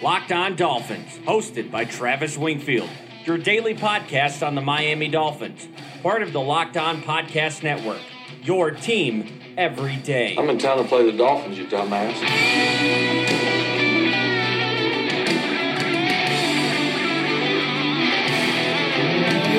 Locked On Dolphins, hosted by Travis Wingfield, your daily podcast on the Miami Dolphins, part of the Locked On Podcast Network. Your team every day. I'm in town to play the Dolphins, you dumbass.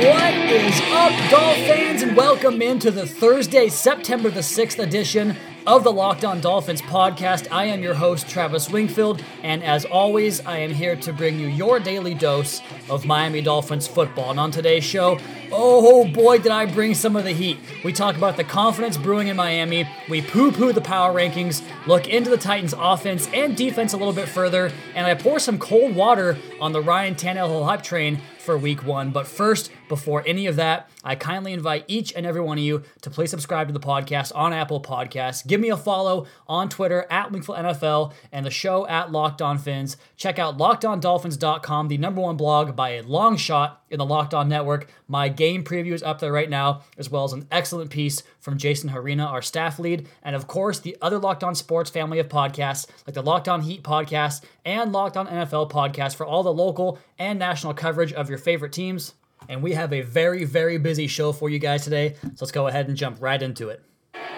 What is up, Dolph fans, and welcome into the Thursday, September the 6th edition of the Locked On Dolphins podcast. I am your host, Travis Wingfield, and as always, I am here to bring you your daily dose of Miami Dolphins football. And on today's show, Oh, oh boy, did I bring some of the heat. We talk about the confidence brewing in Miami, we poo poo the power rankings, look into the Titans' offense and defense a little bit further, and I pour some cold water on the Ryan Tannehill hype train for week one. But first, before any of that, I kindly invite each and every one of you to please subscribe to the podcast on Apple Podcasts. Give me a follow on Twitter at Wingfield NFL and the show at Locked On Fins. Check out lockedondolphins.com, the number one blog by a long shot in the Locked On Network. My game preview is up there right now, as well as an excellent piece from Jason Harina, our staff lead, and of course the other Locked On Sports family of podcasts, like the Locked On Heat podcast and Locked On NFL podcast for all the local and national coverage of your favorite teams. And we have a very, very busy show for you guys today, so let's go ahead and jump right into it.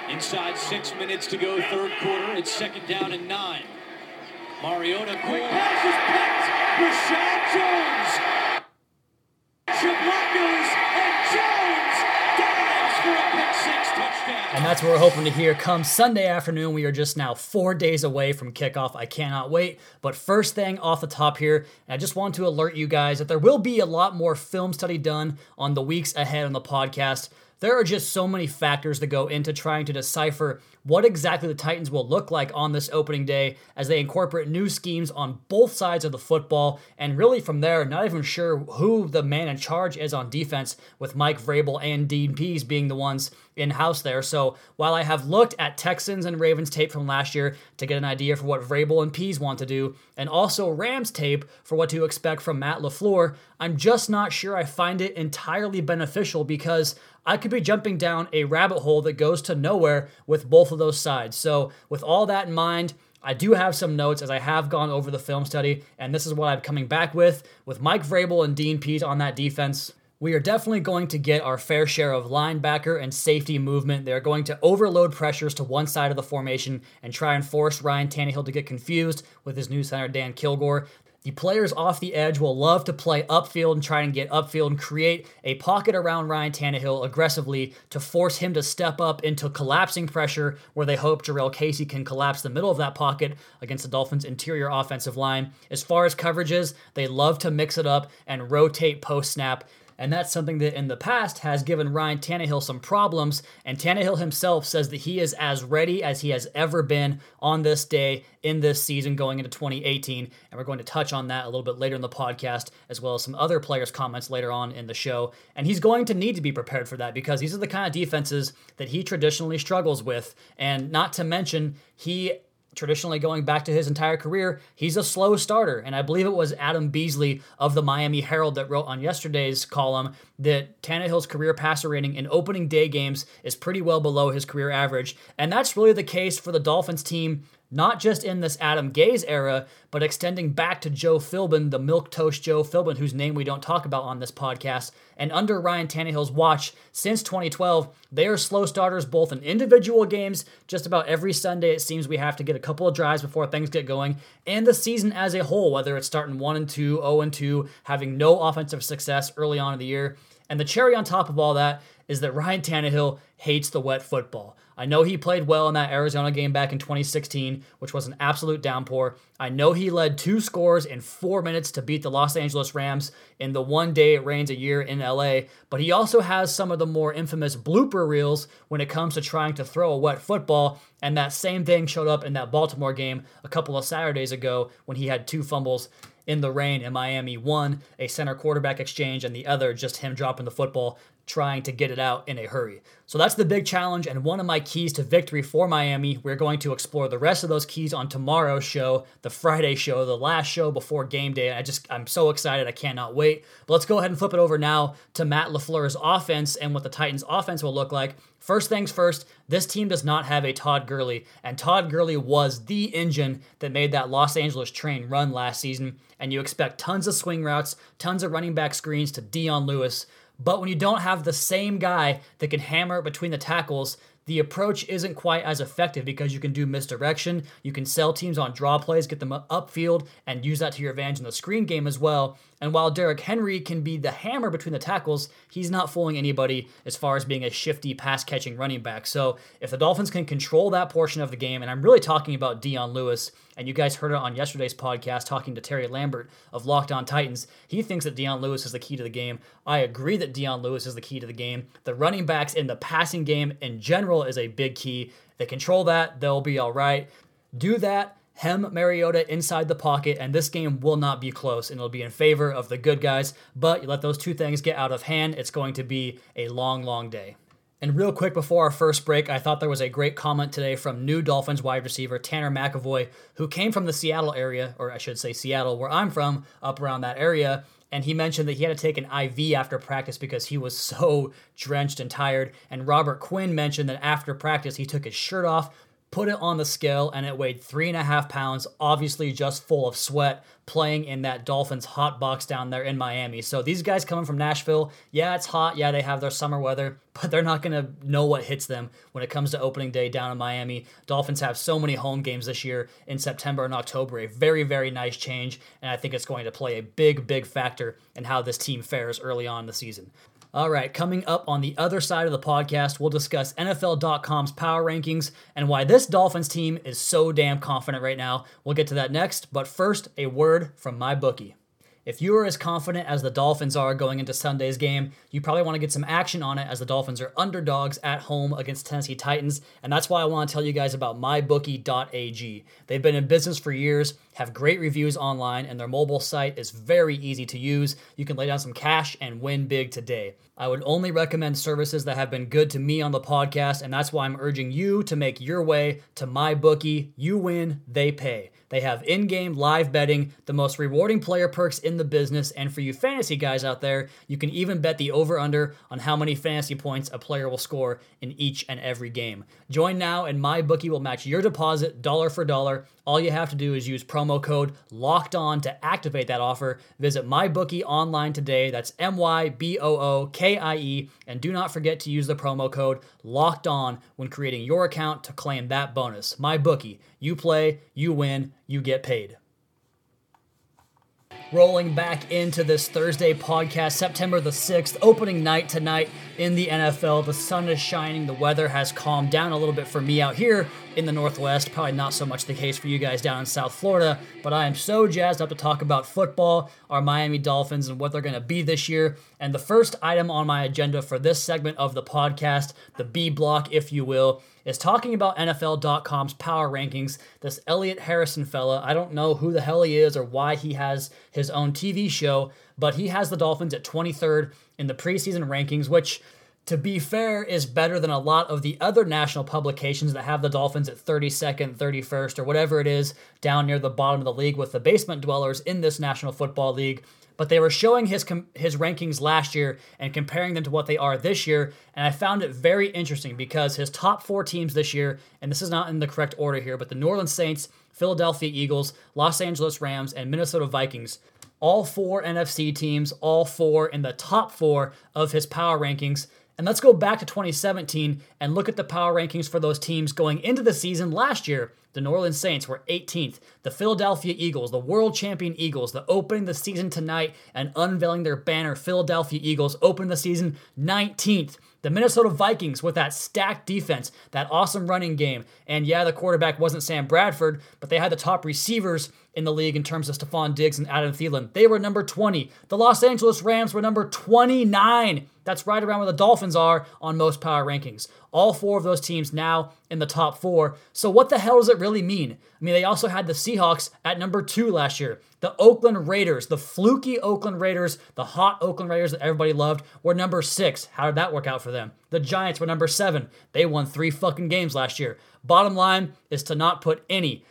Inside six minutes to go, third quarter. It's second down and nine. Mariota, quick pass is picked. Reshad Jones. Chiblackos and Jones dives for a pick six touchdown. And that's what we're hoping to hear come Sunday afternoon. We are just now four days away from kickoff. I cannot wait. But first thing off the top here, I just want to alert you guys that there will be a lot more film study done on the weeks ahead on the podcast. There are just so many factors that go into trying to decipher what exactly the Titans will look like on this opening day as they incorporate new schemes on both sides of the football. And really, from there, not even sure who the man in charge is on defense, with Mike Vrabel and Dean Pees being the ones in house there. So while I have looked at Texans and Ravens tape from last year to get an idea for what Vrabel and Pees want to do, and also Rams tape for what to expect from Matt LaFleur, I'm just not sure I find it entirely beneficial because I could be jumping down a rabbit hole that goes to nowhere with both of those sides. So, with all that in mind, I do have some notes as I have gone over the film study, and this is what I'm coming back with with Mike Vrabel and Dean Pees on that defense. We are definitely going to get our fair share of linebacker and safety movement. They're going to overload pressures to one side of the formation and try and force Ryan Tannehill to get confused with his new center, Dan Kilgore. The players off the edge will love to play upfield and try and get upfield and create a pocket around Ryan Tannehill aggressively to force him to step up into collapsing pressure where they hope Jurrell Casey can collapse the middle of that pocket against the Dolphins' interior offensive line. As far as coverages, they love to mix it up and rotate post snap. And that's something that in the past has given Ryan Tannehill some problems. And Tannehill himself says that he is as ready as he has ever been on this day in this season going into 2018. And we're going to touch on that a little bit later in the podcast, as well as some other players' comments later on in the show. And he's going to need to be prepared for that because these are the kind of defenses that he traditionally struggles with. And not to mention, he traditionally going back to his entire career, he's a slow starter. And I believe it was Adam Beasley of the Miami Herald that wrote on yesterday's column that Tannehill's career passer rating in opening day games is pretty well below his career average. And that's really the case for the Dolphins team not just in this Adam Gase era, but extending back to Joe Philbin, the milk toast Joe Philbin, whose name we don't talk about on this podcast. And under Ryan Tannehill's watch since 2012, they are slow starters both in individual games. Just about every Sunday, it seems we have to get a couple of drives before things get going, and the season as a whole, whether it's starting 1 and 2, 0 and 2, having no offensive success early on in the year. And the cherry on top of all that is that Ryan Tannehill hates the wet football. I know he played well in that Arizona game back in 2016, which was an absolute downpour. I know he led two scores in four minutes to beat the Los Angeles Rams in the one day it rains a year in LA, but he also has some of the more infamous blooper reels when it comes to trying to throw a wet football. And that same thing showed up in that Baltimore game a couple of Saturdays ago when he had two fumbles in the rain in Miami. One, a center quarterback exchange, and the other, just him dropping the football trying to get it out in a hurry. So that's the big challenge and one of my keys to victory for Miami. We're going to explore the rest of those keys on tomorrow's show, the Friday show, the last show before game day. I just I'm so excited. I cannot wait. But let's go ahead and flip it over now to Matt LaFleur's offense and what the Titans offense will look like. First things first, this team does not have a Todd Gurley, and Todd Gurley was the engine that made that Los Angeles train run last season. And you expect tons of swing routes, tons of running back screens to Dion Lewis. But when you don't have the same guy that can hammer it between the tackles, the approach isn't quite as effective because you can do misdirection. You can sell teams on draw plays, get them upfield, and use that to your advantage in the screen game as well. And while Derrick Henry can be the hammer between the tackles, he's not fooling anybody as far as being a shifty pass catching running back. So if the Dolphins can control that portion of the game, and I'm really talking about Dion Lewis, and you guys heard it on yesterday's podcast talking to Terry Lambert of Locked On Titans, he thinks that Dion Lewis is the key to the game. I agree that Dion Lewis is the key to the game. The running backs in the passing game in general is a big key. They control that, they'll be all right. Do that hem Mariota inside the pocket, and this game will not be close, and it'll be in favor of the good guys. But you let those two things get out of hand, it's going to be a long, long day. And real quick before our first break, I thought there was a great comment today from new Dolphins wide receiver Tanner McEvoy, who came from the Seattle area, or I should say Seattle, where I'm from, up around that area. And he mentioned that he had to take an IV after practice because he was so drenched and tired. And Robert Quinn mentioned that after practice, he took his shirt off, put it on the scale, and it weighed three and a half pounds, obviously just full of sweat, playing in that Dolphins hot box down there in Miami. So these guys coming from Nashville, yeah, it's hot. Yeah, they have their summer weather, but they're not going to know what hits them when it comes to opening day down in Miami. Dolphins have so many home games this year in September and October. A very, very nice change, and I think it's going to play a big, big factor in how this team fares early on in the season. All right, coming up on the other side of the podcast, we'll discuss NFL.com's power rankings and why this Dolphins team is so damn confident right now. We'll get to that next, but first, a word from my bookie. If you are as confident as the Dolphins are going into Sunday's game, you probably want to get some action on it as the Dolphins are underdogs at home against Tennessee Titans, and that's why I want to tell you guys about mybookie.ag. They've been in business for years, have great reviews online, and their mobile site is very easy to use. You can lay down some cash and win big today. I would only recommend services that have been good to me on the podcast, and that's why I'm urging you to make your way to MyBookie. You win, they pay. They have in game live betting, the most rewarding player perks in the business. And for you fantasy guys out there, you can even bet the over under on how many fantasy points a player will score in each and every game. Join now, and my bookie will match your deposit dollar for dollar. All you have to do is use promo code locked on to activate that offer. Visit MyBookie online today. That's M Y B O O K I E. And do not forget to use the promo code locked on when creating your account to claim that bonus. MyBookie. You play, you win, you get paid. Rolling back into this Thursday podcast, September the 6th, opening night tonight in the NFL. The sun is shining, the weather has calmed down a little bit for me out here in the Northwest. Probably not so much the case for you guys down in South Florida, but I am so jazzed up to talk about football, our Miami Dolphins, and what they're going to be this year. And the first item on my agenda for this segment of the podcast, the B block, if you will, is talking about NFL.com's power rankings. This Elliot Harrison fella, I don't know who the hell he is or why he has his own TV show, but he has the Dolphins at 23rd in the preseason rankings, which to be fair, is better than a lot of the other national publications that have the Dolphins at 32nd, 31st, or whatever it is down near the bottom of the league with the basement dwellers in this National Football League. But they were showing his com- his rankings last year and comparing them to what they are this year, and I found it very interesting because his top four teams this year, and this is not in the correct order here, but the New Orleans Saints, Philadelphia Eagles, Los Angeles Rams, and Minnesota Vikings all four NFC teams, all four in the top four of his power rankings. And let's go back to 2017 and look at the power rankings for those teams going into the season last year. The New Orleans Saints were 18th. The Philadelphia Eagles, the world champion Eagles, the opening the season tonight and unveiling their banner, Philadelphia Eagles, open the season 19th. The Minnesota Vikings with that stacked defense, that awesome running game. And yeah, the quarterback wasn't Sam Bradford, but they had the top receivers in the league in terms of Stefon Diggs and Adam Thielen. They were number 20. The Los Angeles Rams were number 29. That's right around where the Dolphins are on most power rankings. All four of those teams now in the top four. So, what the hell does it really mean? I mean, they also had the Seahawks at number two last year. The Oakland Raiders, the fluky Oakland Raiders, the hot Oakland Raiders that everybody loved, were number six. How did that work out for them? The Giants were number seven. They won three fucking games last year. Bottom line is to not put any,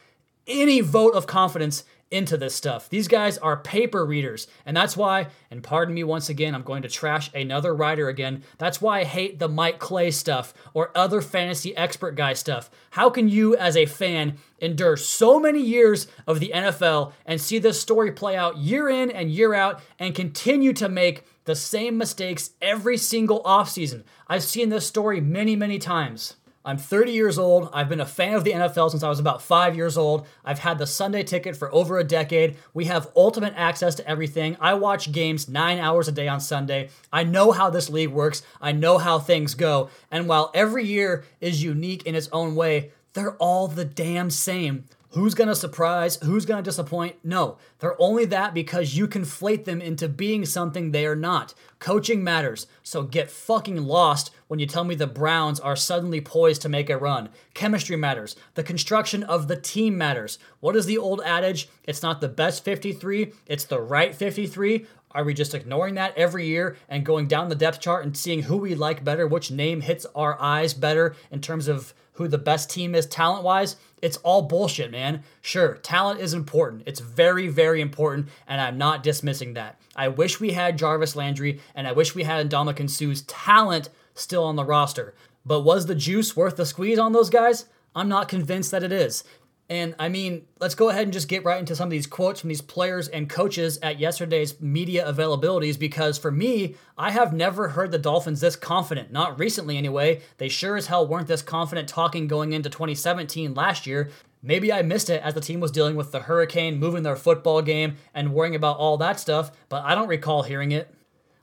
any vote of confidence into this stuff. These guys are paper readers, and that's why, and pardon me once again, I'm going to trash another writer again. That's why I hate the Mike Clay stuff or other fantasy expert guy stuff. How can you, as a fan, endure so many years of the NFL and see this story play out year in and year out and continue to make the same mistakes every single offseason? I've seen this story many, many times. I'm 30 years old. I've been a fan of the NFL since I was about five years old. I've had the Sunday ticket for over a decade. We have ultimate access to everything. I watch games nine hours a day on Sunday. I know how this league works. I know how things go. And while every year is unique in its own way, they're all the damn same. Who's going to surprise? Who's going to disappoint? No. They're only that because you conflate them into being something they are not. Coaching matters, so get fucking lost when you tell me the Browns are suddenly poised to make a run. Chemistry matters. The construction of the team matters. What is the old adage? It's not the best 53, it's the right 53. Are we just ignoring that every year and going down the depth chart and seeing who we like better, which name hits our eyes better in terms of who the best team is talent wise? It's all bullshit, man. Sure, talent is important. It's very, very important, and I'm not dismissing that. I wish we had Jarvis Landry, and I wish we had Ndamukong Suh's talent still on the roster. But was the juice worth the squeeze on those guys? I'm not convinced that it is. And I mean, let's go ahead and just get right into some of these quotes from these players and coaches at yesterday's media availabilities because for me, I have never heard the Dolphins this confident. Not recently, anyway. They sure as hell weren't this confident talking going into 2017 last year. Maybe I missed it as the team was dealing with the hurricane, moving their football game, and worrying about all that stuff, but I don't recall hearing it.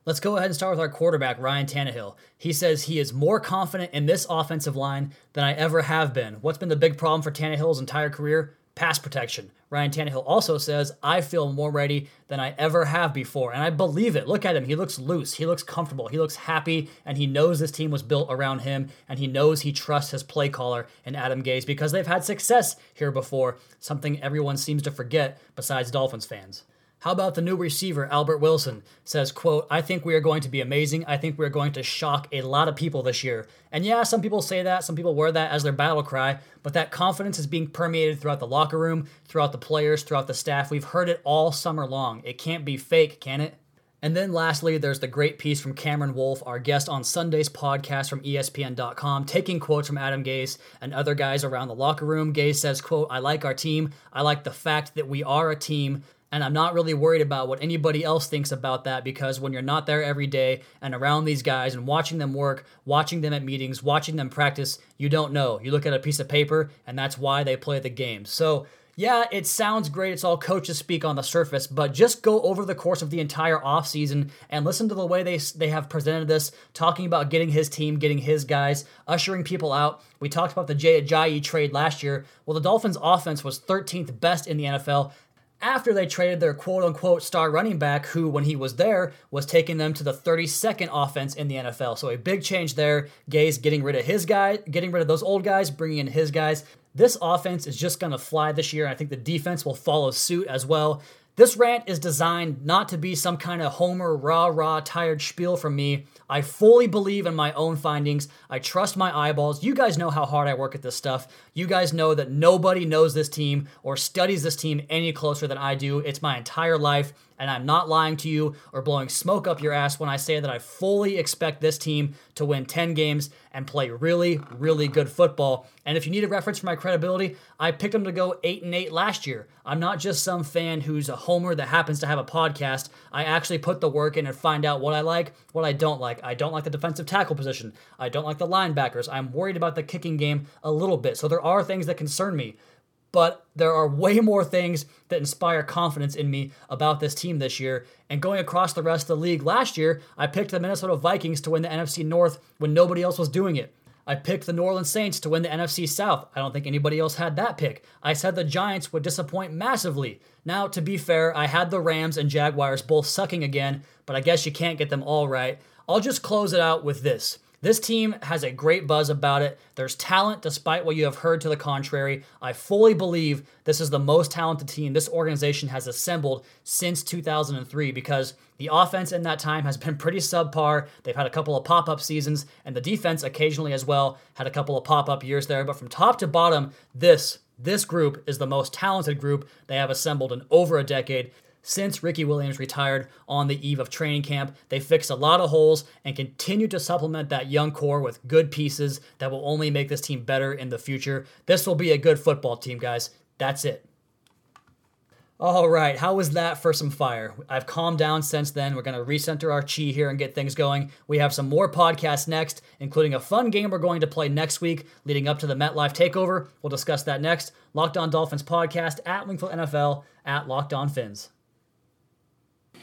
Let's go ahead and start with our quarterback, Ryan Tannehill. He says he is more confident in this offensive line than I ever have been. What's been the big problem for Tannehill's entire career? Pass protection. Ryan Tannehill also says, I feel more ready than I ever have before. And I believe it. Look at him. He looks loose. He looks comfortable. He looks happy. And he knows this team was built around him. And he knows he trusts his play caller and Adam Gase because they've had success here before, something everyone seems to forget besides Dolphins fans. How about the new receiver, Albert Wilson? Says, quote, I think we are going to be amazing. I think we're going to shock a lot of people this year. And yeah, some people say that, some people wear that as their battle cry, but that confidence is being permeated throughout the locker room, throughout the players, throughout the staff. We've heard it all summer long. It can't be fake, can it? And then lastly, there's the great piece from Cameron Wolfe, our guest on Sunday's podcast from ESPN.com, taking quotes from Adam Gase and other guys around the locker room. Gase says, quote, I like our team. I like the fact that we are a team. And I'm not really worried about what anybody else thinks about that because when you're not there every day and around these guys and watching them work, watching them at meetings, watching them practice, you don't know. You look at a piece of paper and that's why they play the game. So, yeah, it sounds great. It's all coaches speak on the surface, but just go over the course of the entire offseason and listen to the way they they have presented this, talking about getting his team, getting his guys, ushering people out. We talked about the Jay Ajayi trade last year. Well, the Dolphins' offense was 13th best in the NFL after they traded their quote unquote star running back, who, when he was there, was taking them to the 32nd offense in the NFL. So a big change there. Gase getting rid of his guy, getting rid of those old guys, bringing in his guys. This offense is just going to fly this year. I think the defense will follow suit as well. This rant is designed not to be some kind of Homer rah rah tired spiel from me. I fully believe in my own findings. I trust my eyeballs. You guys know how hard I work at this stuff. You guys know that nobody knows this team or studies this team any closer than I do. It's my entire life and I'm not lying to you or blowing smoke up your ass when I say that I fully expect this team to win 10 games and play really, really good football. And if you need a reference for my credibility, I picked them to go 8 and 8 last year. I'm not just some fan who's a homer that happens to have a podcast. I actually put the work in and find out what I like, what I don't like. I don't like the defensive tackle position. I don't like the linebackers. I'm worried about the kicking game a little bit. So there are things that concern me but there are way more things that inspire confidence in me about this team this year. And going across the rest of the league last year, I picked the Minnesota Vikings to win the NFC North when nobody else was doing it. I picked the New Orleans Saints to win the NFC South. I don't think anybody else had that pick. I said the Giants would disappoint massively. Now, to be fair, I had the Rams and Jaguars both sucking again, but I guess you can't get them all right. I'll just close it out with this. This team has a great buzz about it. There's talent despite what you have heard to the contrary. I fully believe this is the most talented team this organization has assembled since 2003 because the offense in that time has been pretty subpar. They've had a couple of pop up seasons, and the defense occasionally as well had a couple of pop up years there. But from top to bottom, this this group is the most talented group they have assembled in over a decade since Ricky Williams retired on the eve of training camp. They fixed a lot of holes and continue to supplement that young core with good pieces that will only make this team better in the future. This will be a good football team, guys. That's it. All right, how was that for some fire? I've calmed down since then. We're going to recenter our chi here and get things going. We have some more podcasts next, including a fun game we're going to play next week leading up to the MetLife takeover. We'll discuss that next. Locked On Dolphins podcast at Wingfield NFL at Locked On Fins.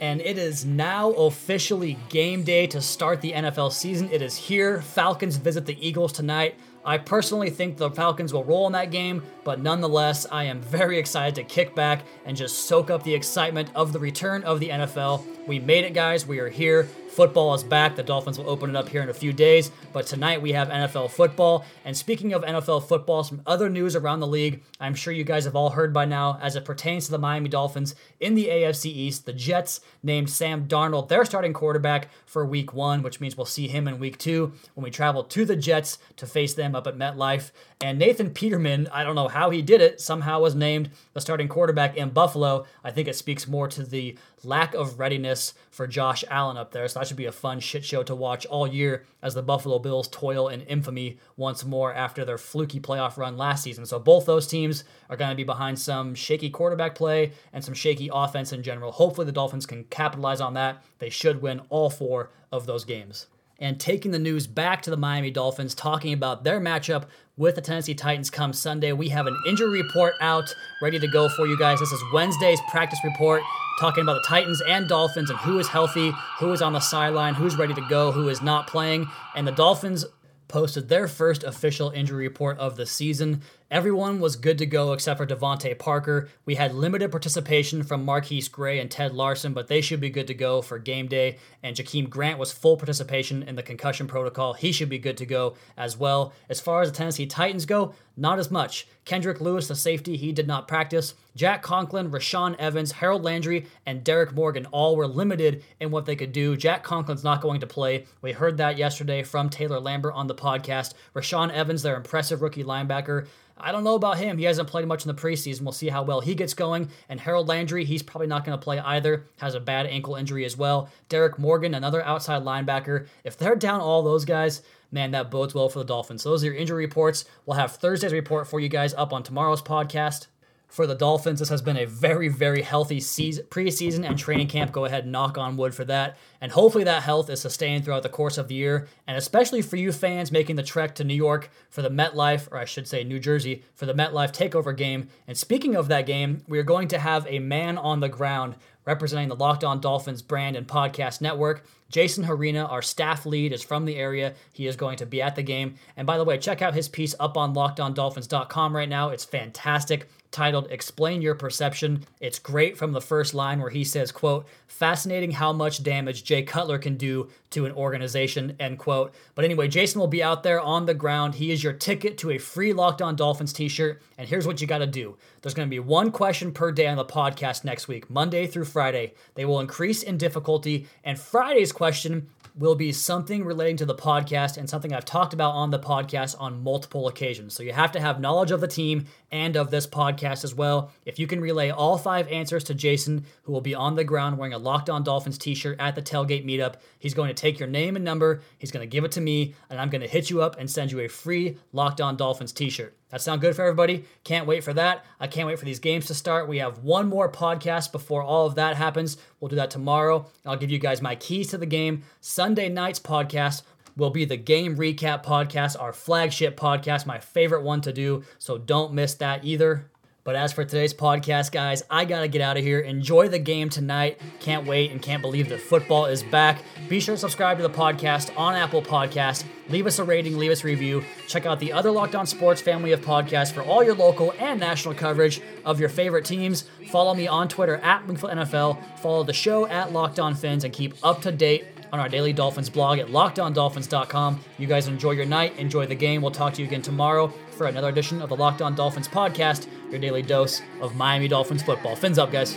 And it is now officially game day to start the NFL season. It is here. Falcons visit the Eagles tonight. I personally think the Falcons will roll in that game, but nonetheless, I am very excited to kick back and just soak up the excitement of the return of the NFL. We made it, guys. We are here. Football is back. The Dolphins will open it up here in a few days. But tonight we have NFL football. And speaking of NFL football, some other news around the league. I'm sure you guys have all heard by now as it pertains to the Miami Dolphins in the AFC East. The Jets named Sam Darnold their starting quarterback for week one, which means we'll see him in week two when we travel to the Jets to face them up at MetLife. And Nathan Peterman, I don't know how he did it, somehow was named the starting quarterback in Buffalo. I think it speaks more to the lack of readiness for Josh Allen up there. So that should be a fun shit show to watch all year as the Buffalo Bills toil in infamy once more after their fluky playoff run last season. So both those teams are going to be behind some shaky quarterback play and some shaky offense in general. Hopefully the Dolphins can capitalize on that. They should win all four of those games and taking the news back to the Miami Dolphins, talking about their matchup with the Tennessee Titans come Sunday. We have an injury report out ready to go for you guys. This is Wednesday's practice report talking about the Titans and Dolphins and who is healthy, who is on the sideline, who's ready to go, who is not playing. And the Dolphins posted their first official injury report of the season. Everyone was good to go except for DeVante Parker. We had limited participation from MarQueis Gray and Ted Larsen, but they should be good to go for game day. And Jakeem Grant was full participation in the concussion protocol. He should be good to go as well. As far as the Tennessee Titans go, not as much. Kendrick Lewis, the safety, he did not practice. Jack Conklin, Rashaan Evans, Harold Landry, and Derrick Morgan all were limited in what they could do. Jack Conklin's not going to play. We heard that yesterday from Taylor Lambert on the podcast. Rashaan Evans, their impressive rookie linebacker, I don't know about him. He hasn't played much in the preseason. We'll see how well he gets going. And Harold Landry, he's probably not going to play either. Has a bad ankle injury as well. Derrick Morgan, another outside linebacker. If they're down all those guys, man, that bodes well for the Dolphins. So those are your injury reports. We'll have Thursday's report for you guys up on tomorrow's podcast for the Dolphins. This has been a very, very healthy season, preseason and training camp. Go ahead knock on wood for that. And hopefully that health is sustained throughout the course of the year. And especially for you fans making the trek to New York for the MetLife, or I should say New Jersey, for the MetLife takeover game. And speaking of that game, we are going to have a man on the ground representing the Locked On Dolphins brand and podcast network. Jason Harina, our staff lead, is from the area. He is going to be at the game. And by the way, check out his piece up on lockedondolphins.com right now. It's fantastic titled Explain Your Perception. It's great from the first line where he says, quote, fascinating how much damage Jay Cutler can do to an organization, end quote. But anyway, Jason will be out there on the ground. He is your ticket to a free Locked On Dolphins t-shirt. And here's what you got to do. There's going to be one question per day on the podcast next week, Monday through Friday. They will increase in difficulty. And Friday's question will be something relating to the podcast and something I've talked about on the podcast on multiple occasions. So you have to have knowledge of the team and of this podcast as well. If you can relay all five answers to Jason, who will be on the ground wearing a Locked On Dolphins t shirt at the tailgate meetup, he's going to take your name and number, he's going to give it to me, and I'm going to hit you up and send you a free Locked On Dolphins t shirt. That sound good for everybody? Can't wait for that. I can't wait for these games to start. We have one more podcast before all of that happens. We'll do that tomorrow. I'll give you guys my keys to the game. Sunday night's podcast will be the game recap podcast, our flagship podcast, my favorite one to do. So don't miss that either. But as for today's podcast, guys, I got to get out of here. Enjoy the game tonight. Can't wait and can't believe that football is back. Be sure to subscribe to the podcast on Apple Podcast. Leave us a rating, leave us a review. Check out the other Locked On Sports family of podcasts for all your local and national coverage of your favorite teams. Follow me on Twitter at Wingfield NFL. Follow the show at Locked On Fins and keep up to date on our Daily Dolphins blog at lockedondolphins.com. You guys enjoy your night, enjoy the game. We'll talk to you again tomorrow for another edition of the Locked On Dolphins podcast, your daily dose of Miami Dolphins football. Fins up, guys.